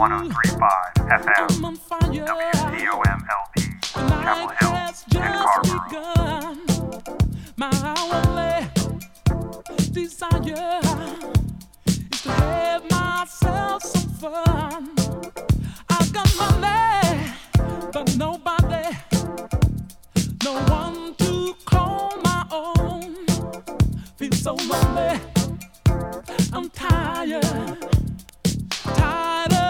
One oh three five FM Chapel Hill and. My only desire is to have myself some fun. I got money, but nobody, no one to call my own. Feel so lonely. I'm tired, tired of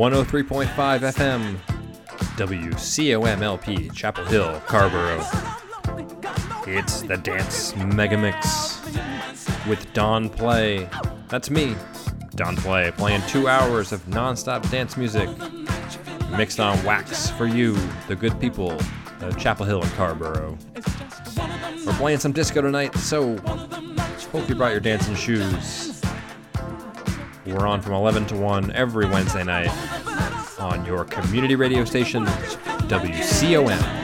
103.5 FM, WCOMLP, Chapel Hill, Carrboro. It's the Dance Mega Mix with Don Play. That's me, Don Play, playing two hours of non-stop dance music mixed on wax for you, the good people of Chapel Hill and Carrboro. We're playing some disco tonight, so hope you brought your dancing shoes. We're on from 11 to 1 every Wednesday night on your community radio station, WCOM.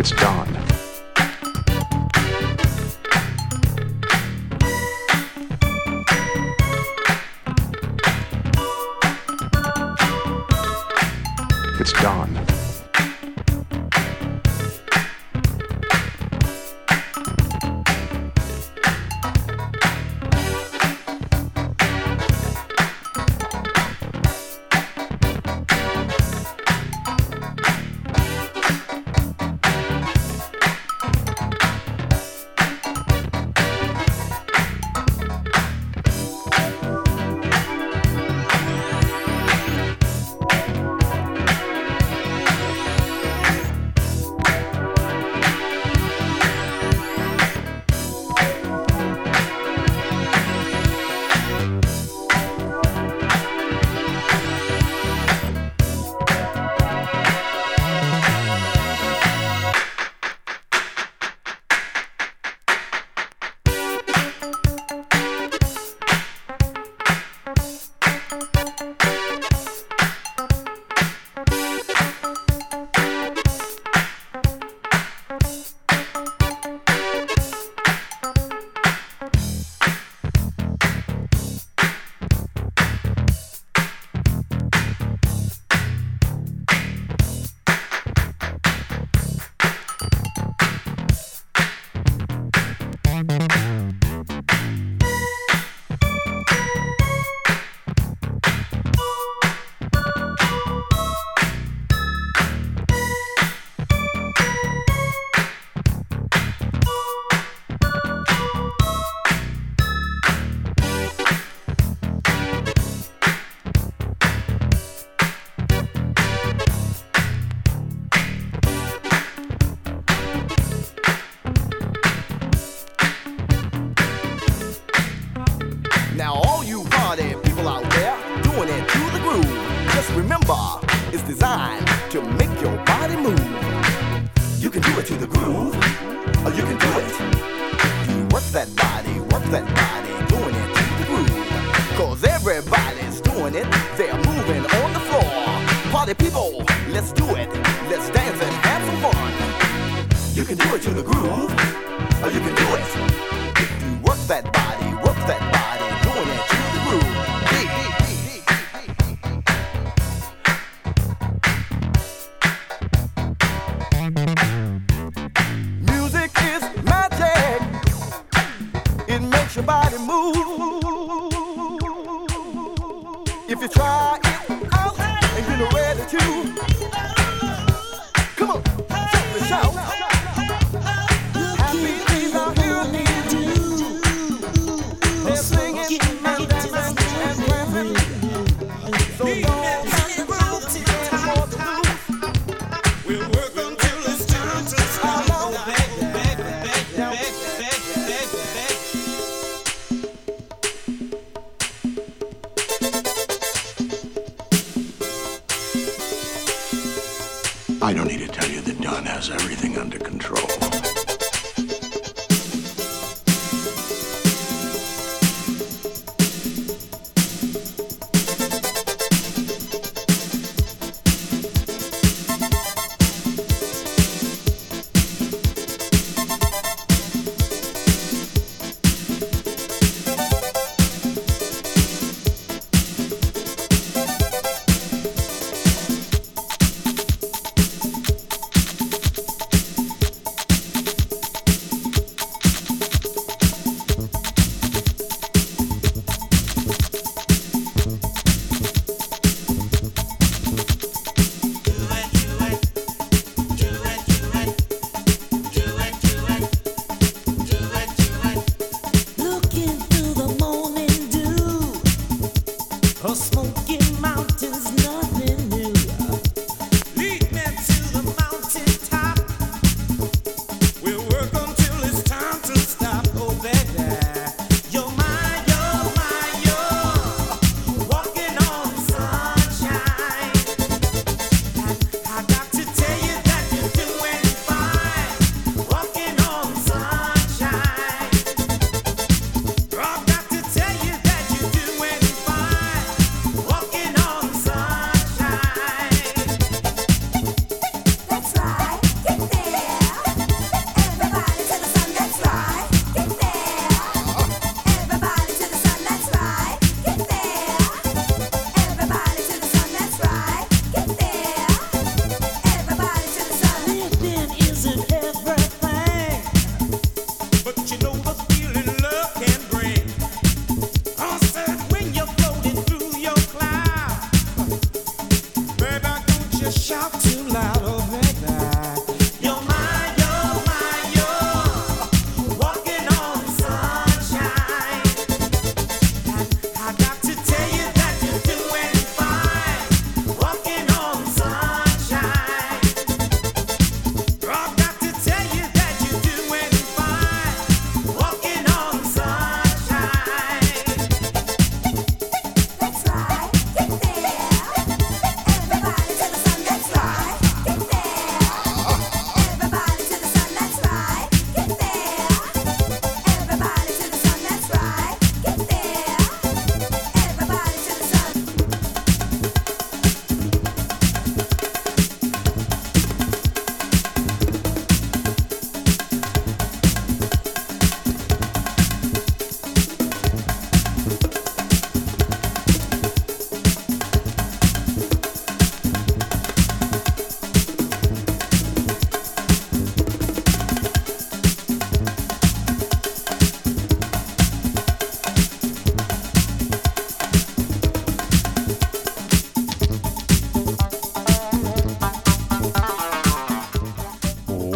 It's dawn.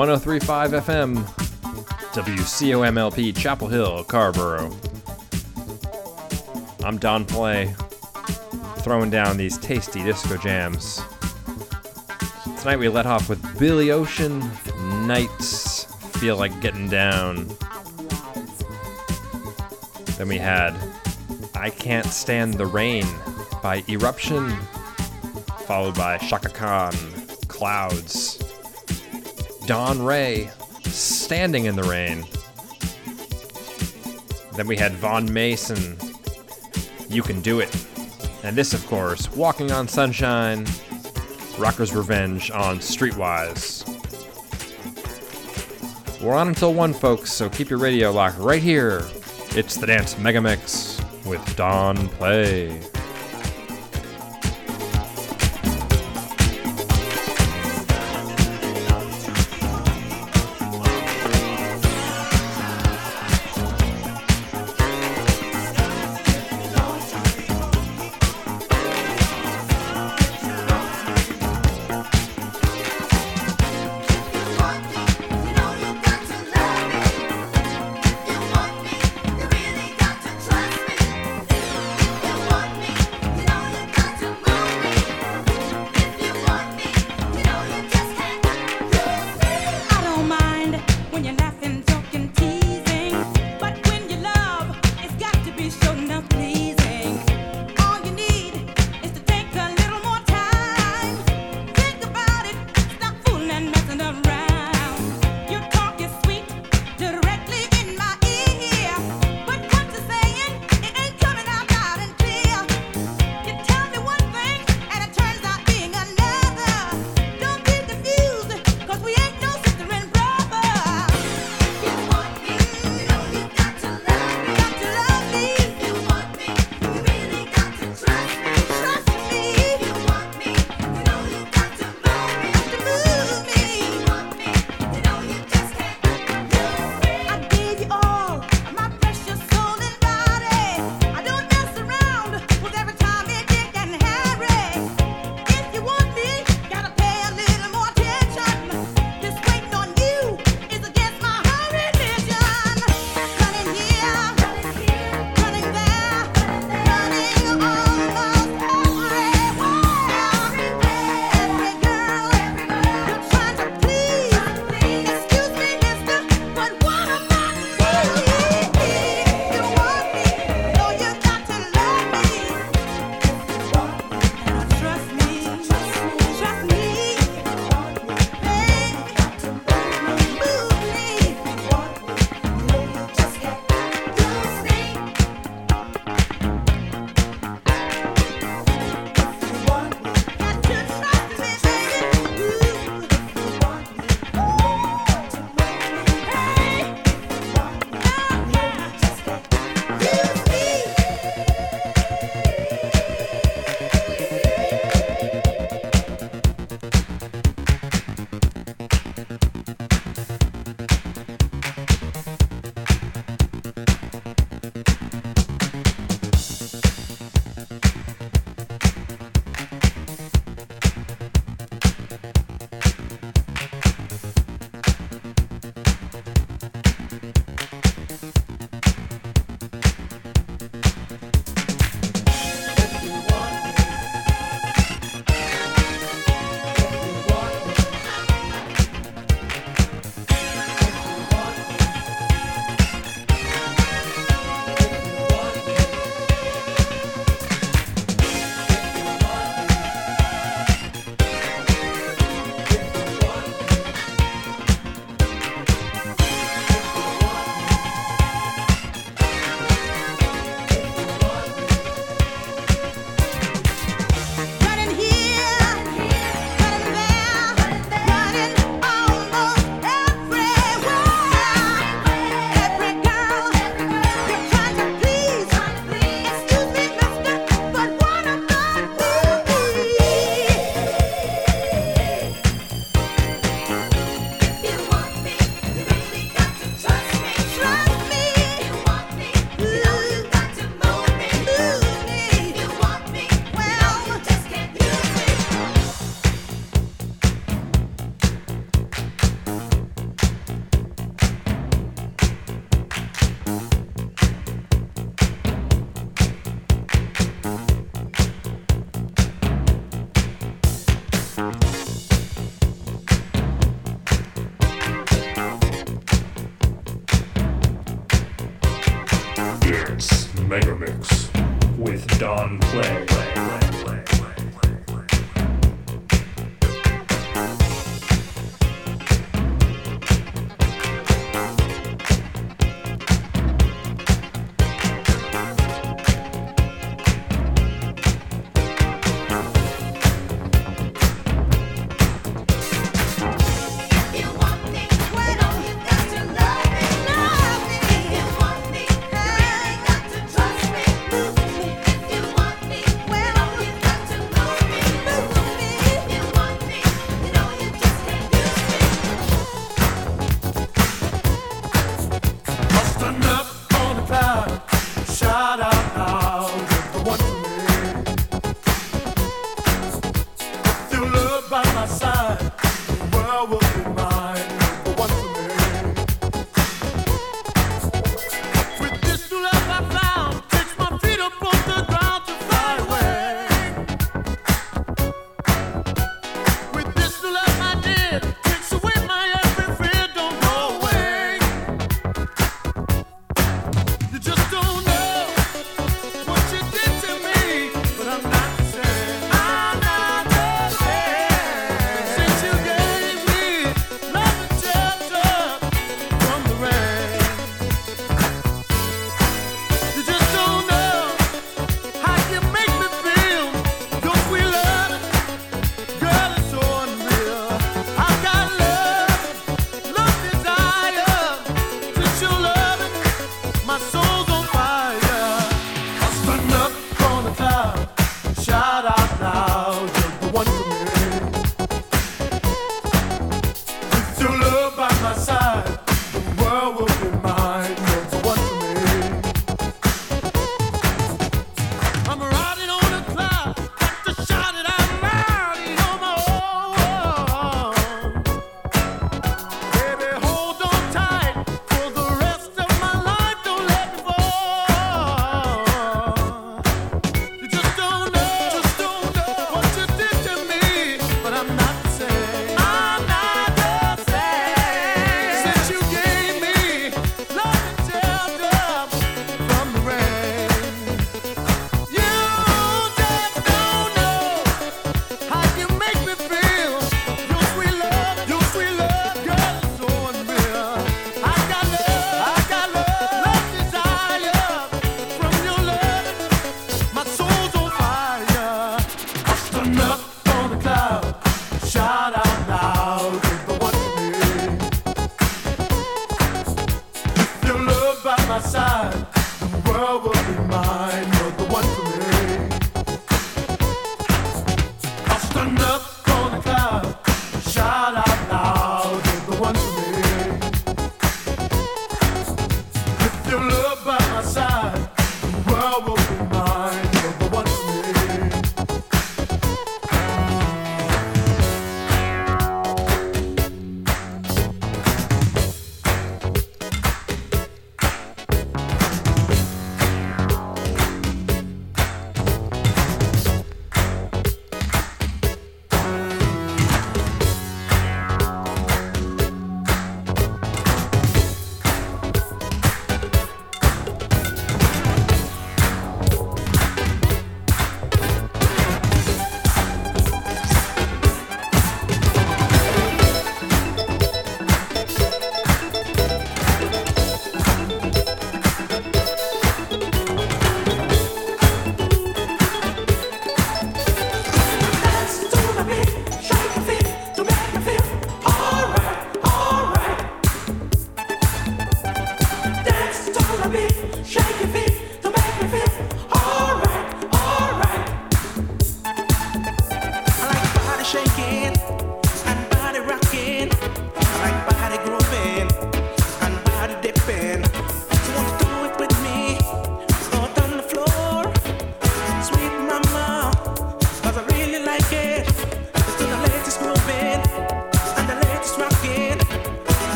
1035 FM, WCOMLP, Chapel Hill, Carrboro. I'm Don Play, throwing down these tasty disco jams. Tonight we let off with Billy Ocean, Nights Feel Like Getting Down. Then we had I Can't Stand the Rain by Eruption, followed by Chaka Khan, Clouds. Don Ray, Standing in the Rain. Then we had Vaughan Mason, You Can Do It. And this, of course, Walking on Sunshine, Rocker's Revenge on Streetwise. We're on until 1, folks, so keep your radio locked right here. It's the Dance Megamix with Don Play.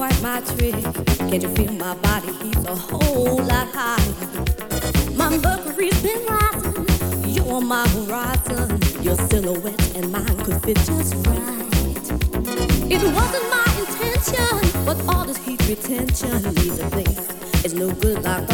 quite my trick. Can't you feel my body heat's a whole lot higher? My mercury's been rising. You're my horizon. Your silhouette and mine could fit just right. It wasn't my intention, but all this heat retention needs a place. It's no good like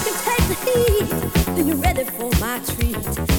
you can take the heat, then you're ready for my treat.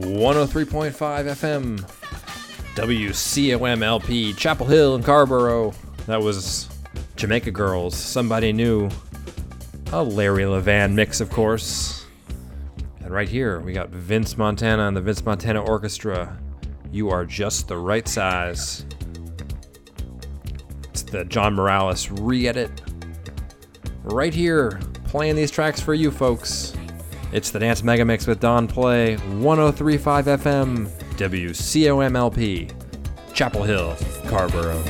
103.5 FM, WCOM LP, Chapel Hill and Carrboro. That was Jamaica Girls, Somebody New, a Larry Levan mix, of course. And right here, we got Vince Montana and the Vince Montana Orchestra. You are just the right size. It's the John Morales re edit. Right here, playing these tracks for you folks. It's the Dance Mega Mix with Don Play, 1035 FM, WCOMLP, Chapel Hill, Carrboro.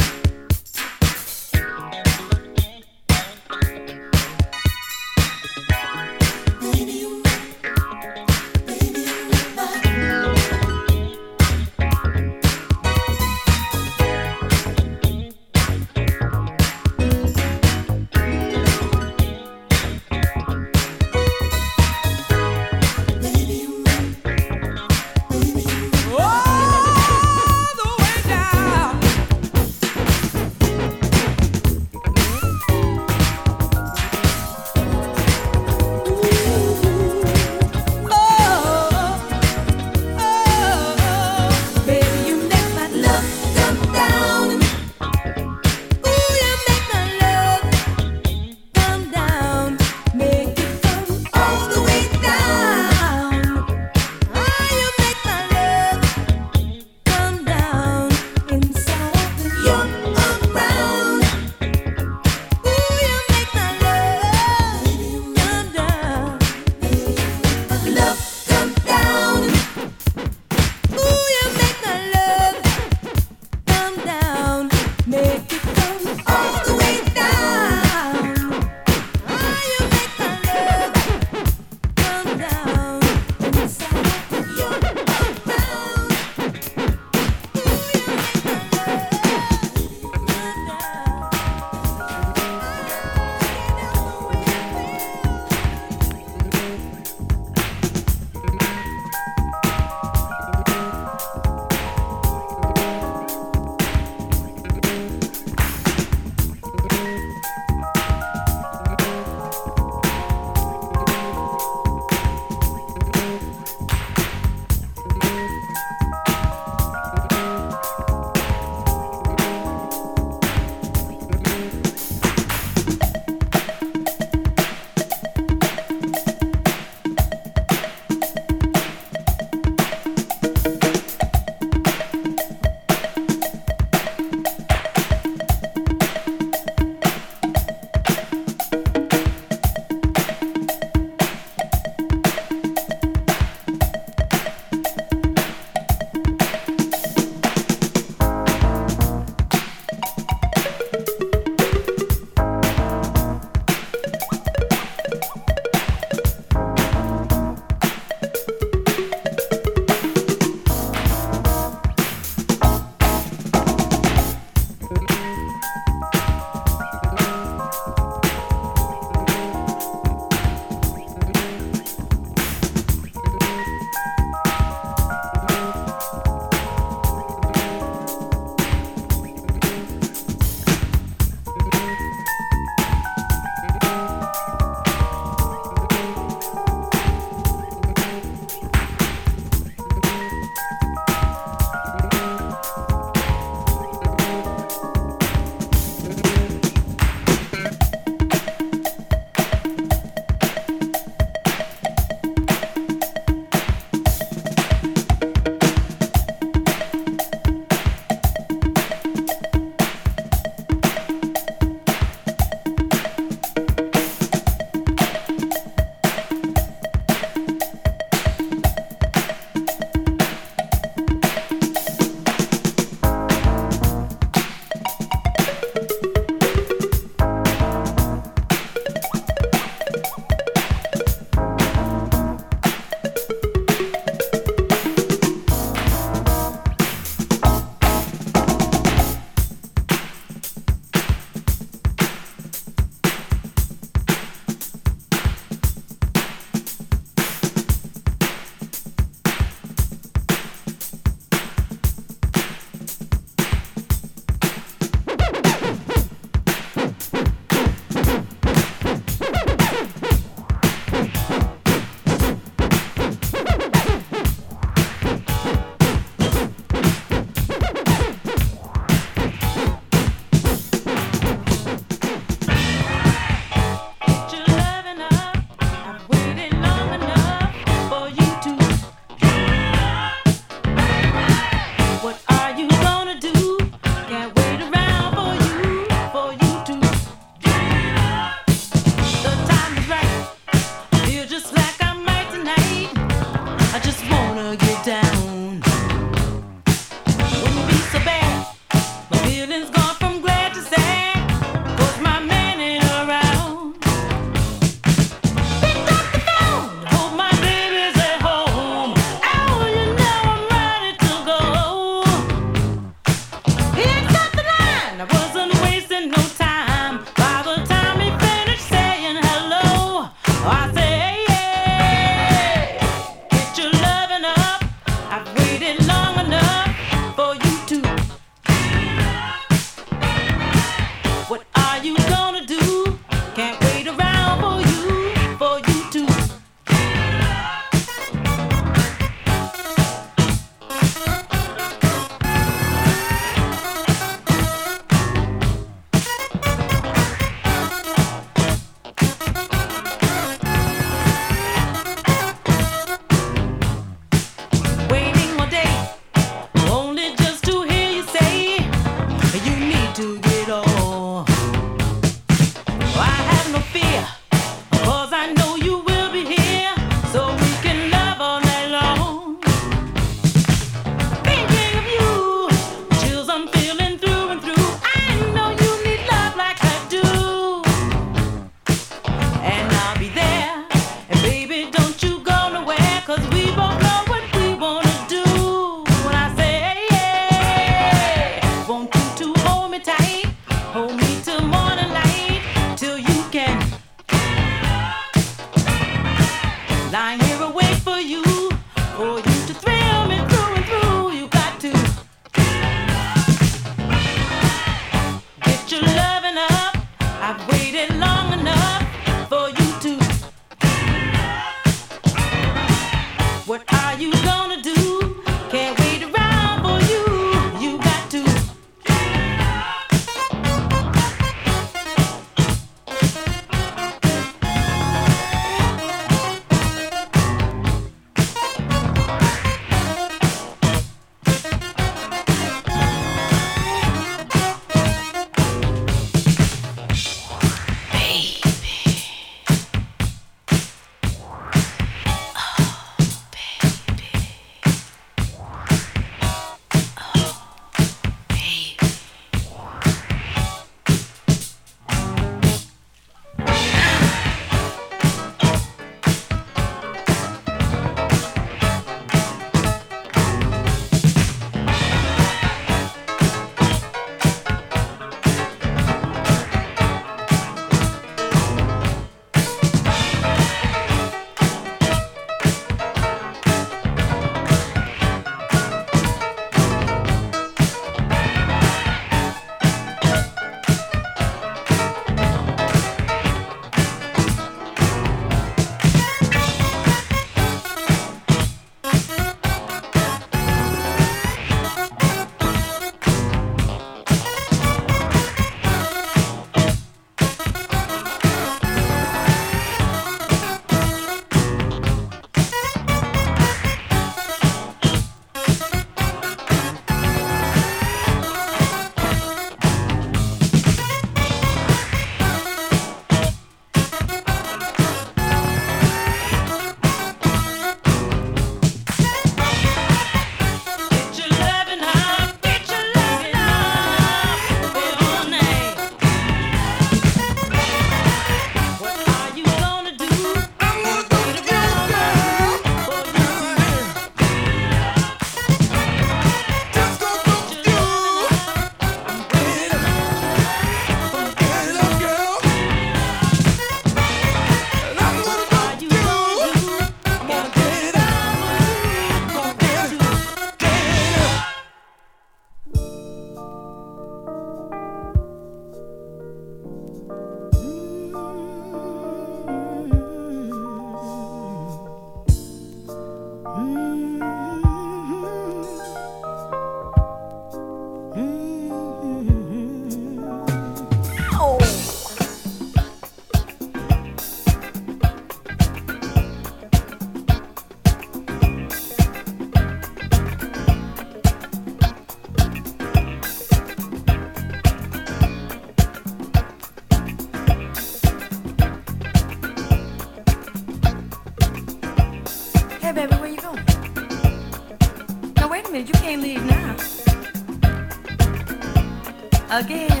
Again.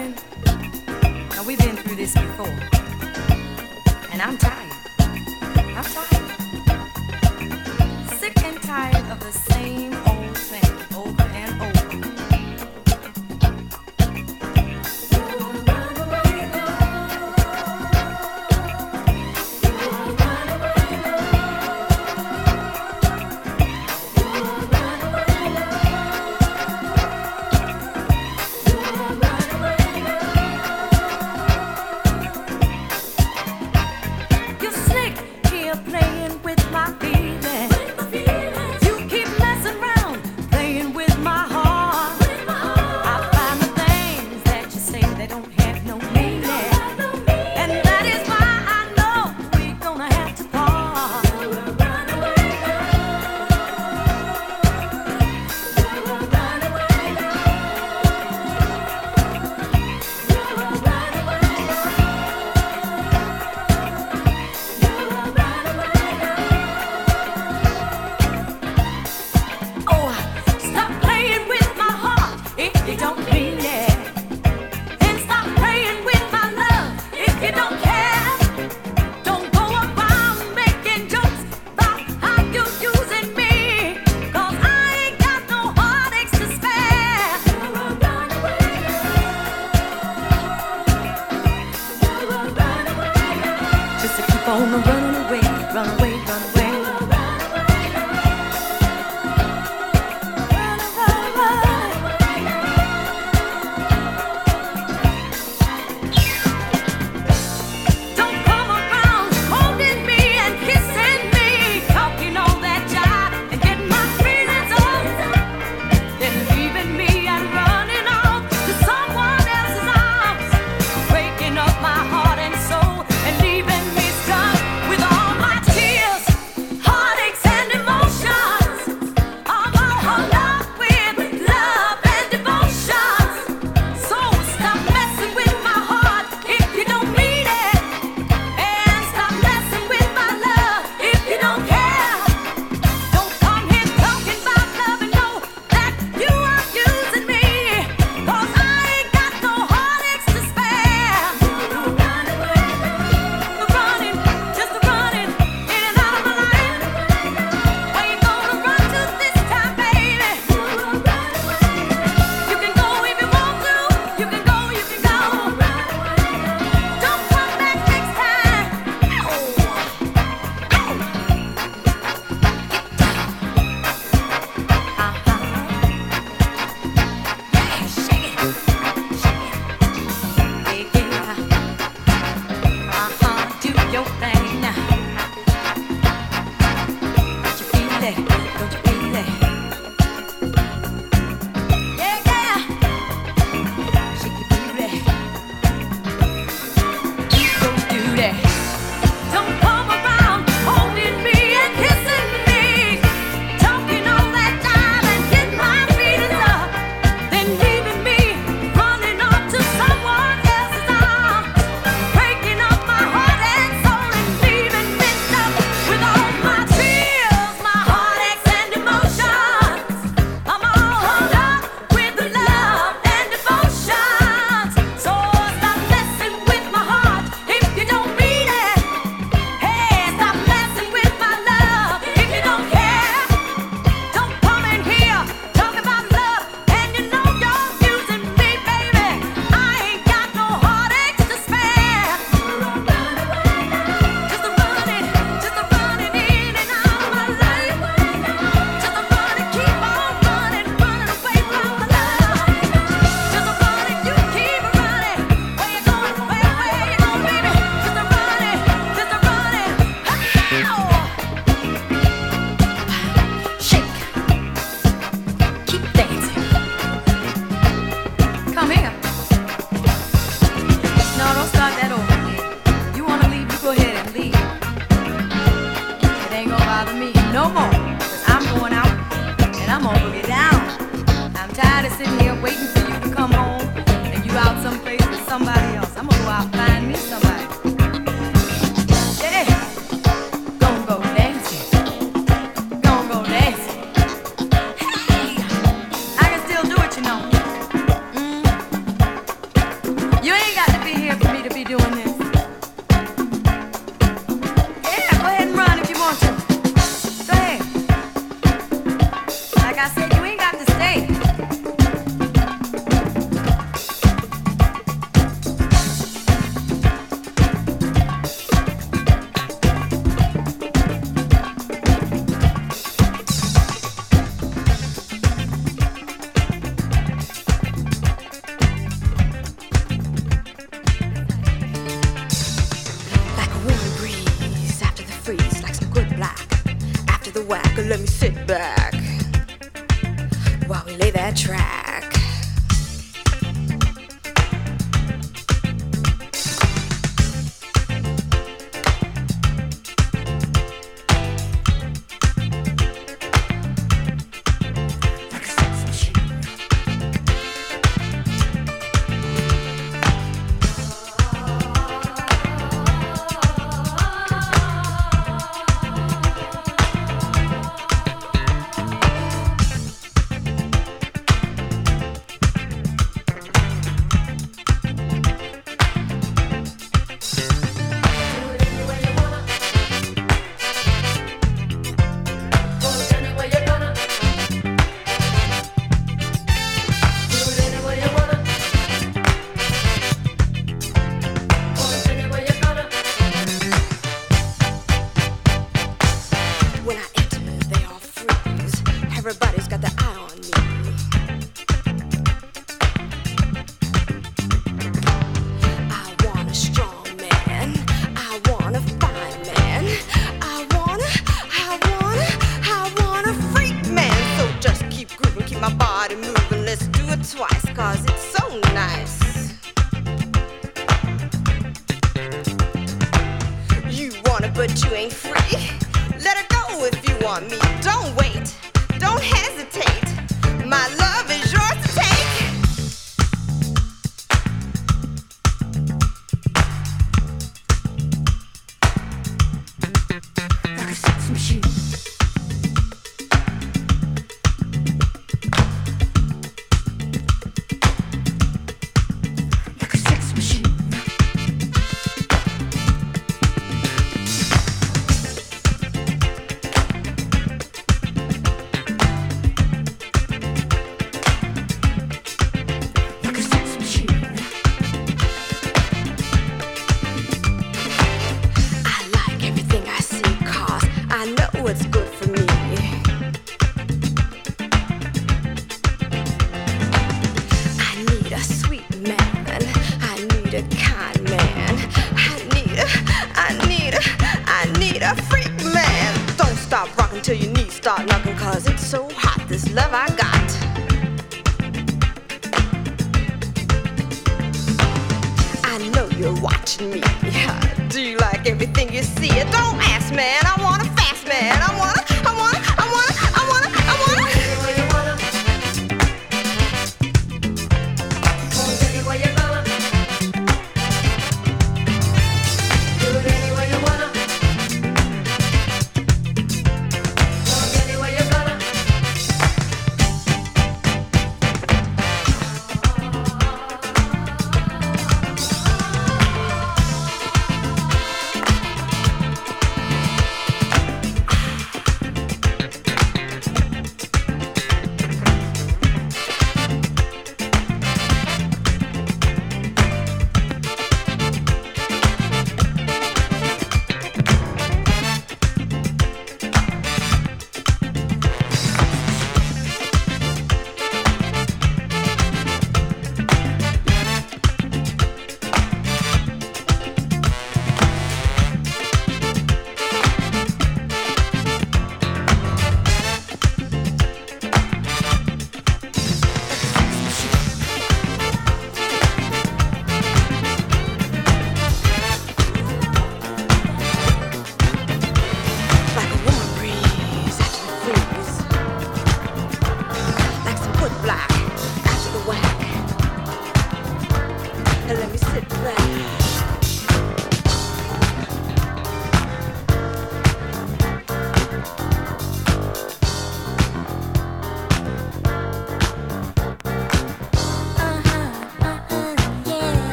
I find me somebody.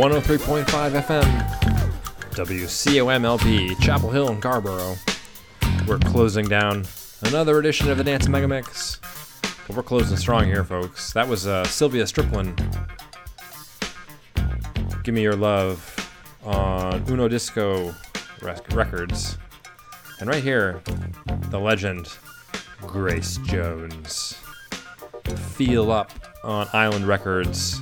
103.5 FM, WCOMLP, Chapel Hill and Carrboro. We're closing down another edition of the Dance Mega Mix. But we're closing strong here, folks. That was uh, Sylvia Striplin. Give Me Your Love on Uno Disco rec- Records. And right here, the legend, Grace Jones. Feel Up on Island Records.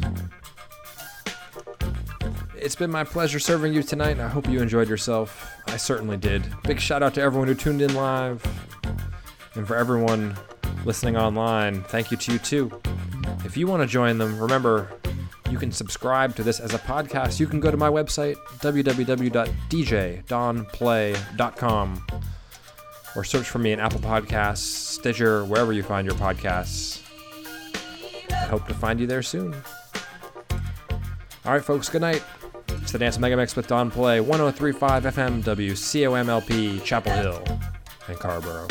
It's been my pleasure serving you tonight, and I hope you enjoyed yourself. I certainly did. Big shout out to everyone who tuned in live. And for everyone listening online, thank you to you too. If you want to join them, remember you can subscribe to this as a podcast. You can go to my website, www.djdonplay.com, or search for me in Apple Podcasts, Stitcher, wherever you find your podcasts. I hope to find you there soon. All right, folks, good night. It's the Dance Mega Mix with Don Play, 1035 FM WCOMLP, Chapel Hill, and Carrboro.